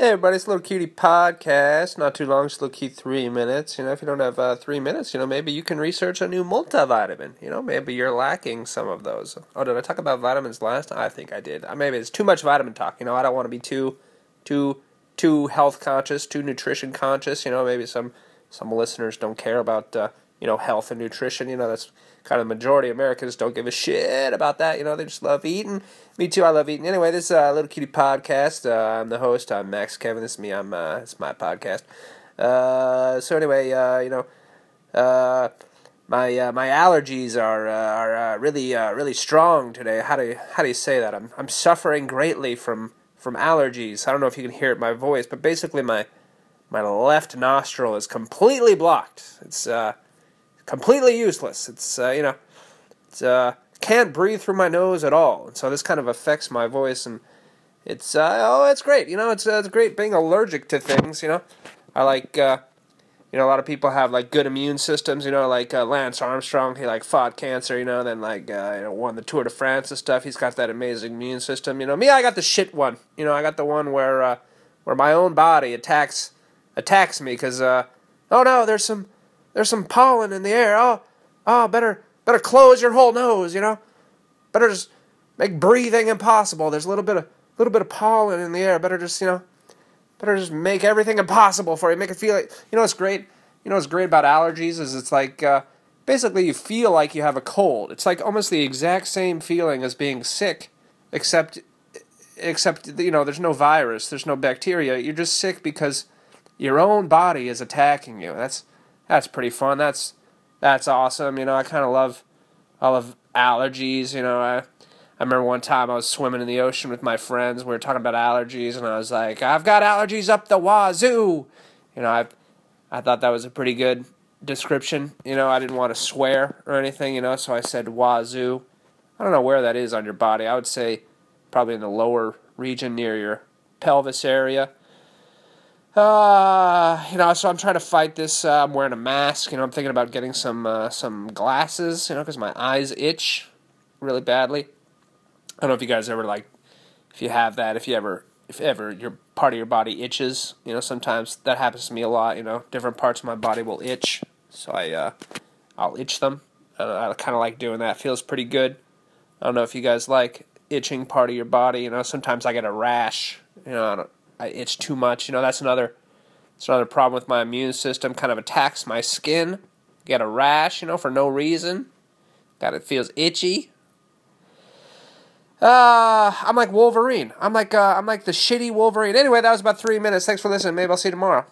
Hey everybody, it's Little Cutie Podcast. Not too long, just Little Cutie three minutes. You know, if you don't have uh, three minutes, you know, maybe you can research a new multivitamin. You know, maybe you're lacking some of those. Oh, did I talk about vitamins last? I think I did. Uh, maybe it's too much vitamin talk. You know, I don't want to be too, too, too health conscious, too nutrition conscious. You know, maybe some some listeners don't care about uh, you know health and nutrition. You know, that's kind of the majority of Americans don't give a shit about that. You know, they just love eating. Me too. I love eating. Anyway, this is uh, Little Cutie Podcast. Uh, I'm the host. I'm Max Kevin. This is me. I'm. Uh, it's my podcast. Uh, so anyway, uh, you know, uh, my uh, my allergies are uh, are uh, really uh, really strong today. How do you, how do you say that? I'm I'm suffering greatly from from allergies. I don't know if you can hear it in my voice, but basically my my left nostril is completely blocked. It's uh, completely useless. It's uh, you know, it's uh, can't breathe through my nose at all, and so this kind of affects my voice. And it's uh, oh, it's great. You know, it's uh, it's great being allergic to things. You know, I like. Uh, you know, a lot of people have like good immune systems. You know, like uh, Lance Armstrong, he like fought cancer. You know, then like you know won the Tour de France and stuff. He's got that amazing immune system. You know, me, I got the shit one. You know, I got the one where where my own body attacks attacks me because uh, oh no, there's some there's some pollen in the air. Oh, oh, better better close your whole nose. You know, better just make breathing impossible. There's a little bit of little bit of pollen in the air. Better just you know, better just make everything impossible for you. Make it feel like you know. It's great. You know what's great about allergies is it's like uh, basically you feel like you have a cold. It's like almost the exact same feeling as being sick, except except you know there's no virus, there's no bacteria. You're just sick because your own body is attacking you. That's that's pretty fun. That's that's awesome. You know, I kind of love I love allergies. You know, I I remember one time I was swimming in the ocean with my friends. We were talking about allergies, and I was like, "I've got allergies up the wazoo." You know, I I thought that was a pretty good description. You know, I didn't want to swear or anything. You know, so I said wazoo. I don't know where that is on your body. I would say probably in the lower region near your pelvis area. Uh, you know, so I'm trying to fight this. Uh, I'm wearing a mask. You know, I'm thinking about getting some uh, some glasses. You know, because my eyes itch really badly. I don't know if you guys ever like, if you have that, if you ever, if ever your part of your body itches. You know, sometimes that happens to me a lot. You know, different parts of my body will itch, so I uh, I'll itch them. Uh, I kind of like doing that. Feels pretty good. I don't know if you guys like itching part of your body. You know, sometimes I get a rash. You know, I don't I itch too much. You know, that's another that's another problem with my immune system. Kind of attacks my skin. Get a rash, you know, for no reason. Got it feels itchy. Uh, I'm like Wolverine. I'm like uh, I'm like the shitty Wolverine. Anyway, that was about three minutes. Thanks for listening. Maybe I'll see you tomorrow.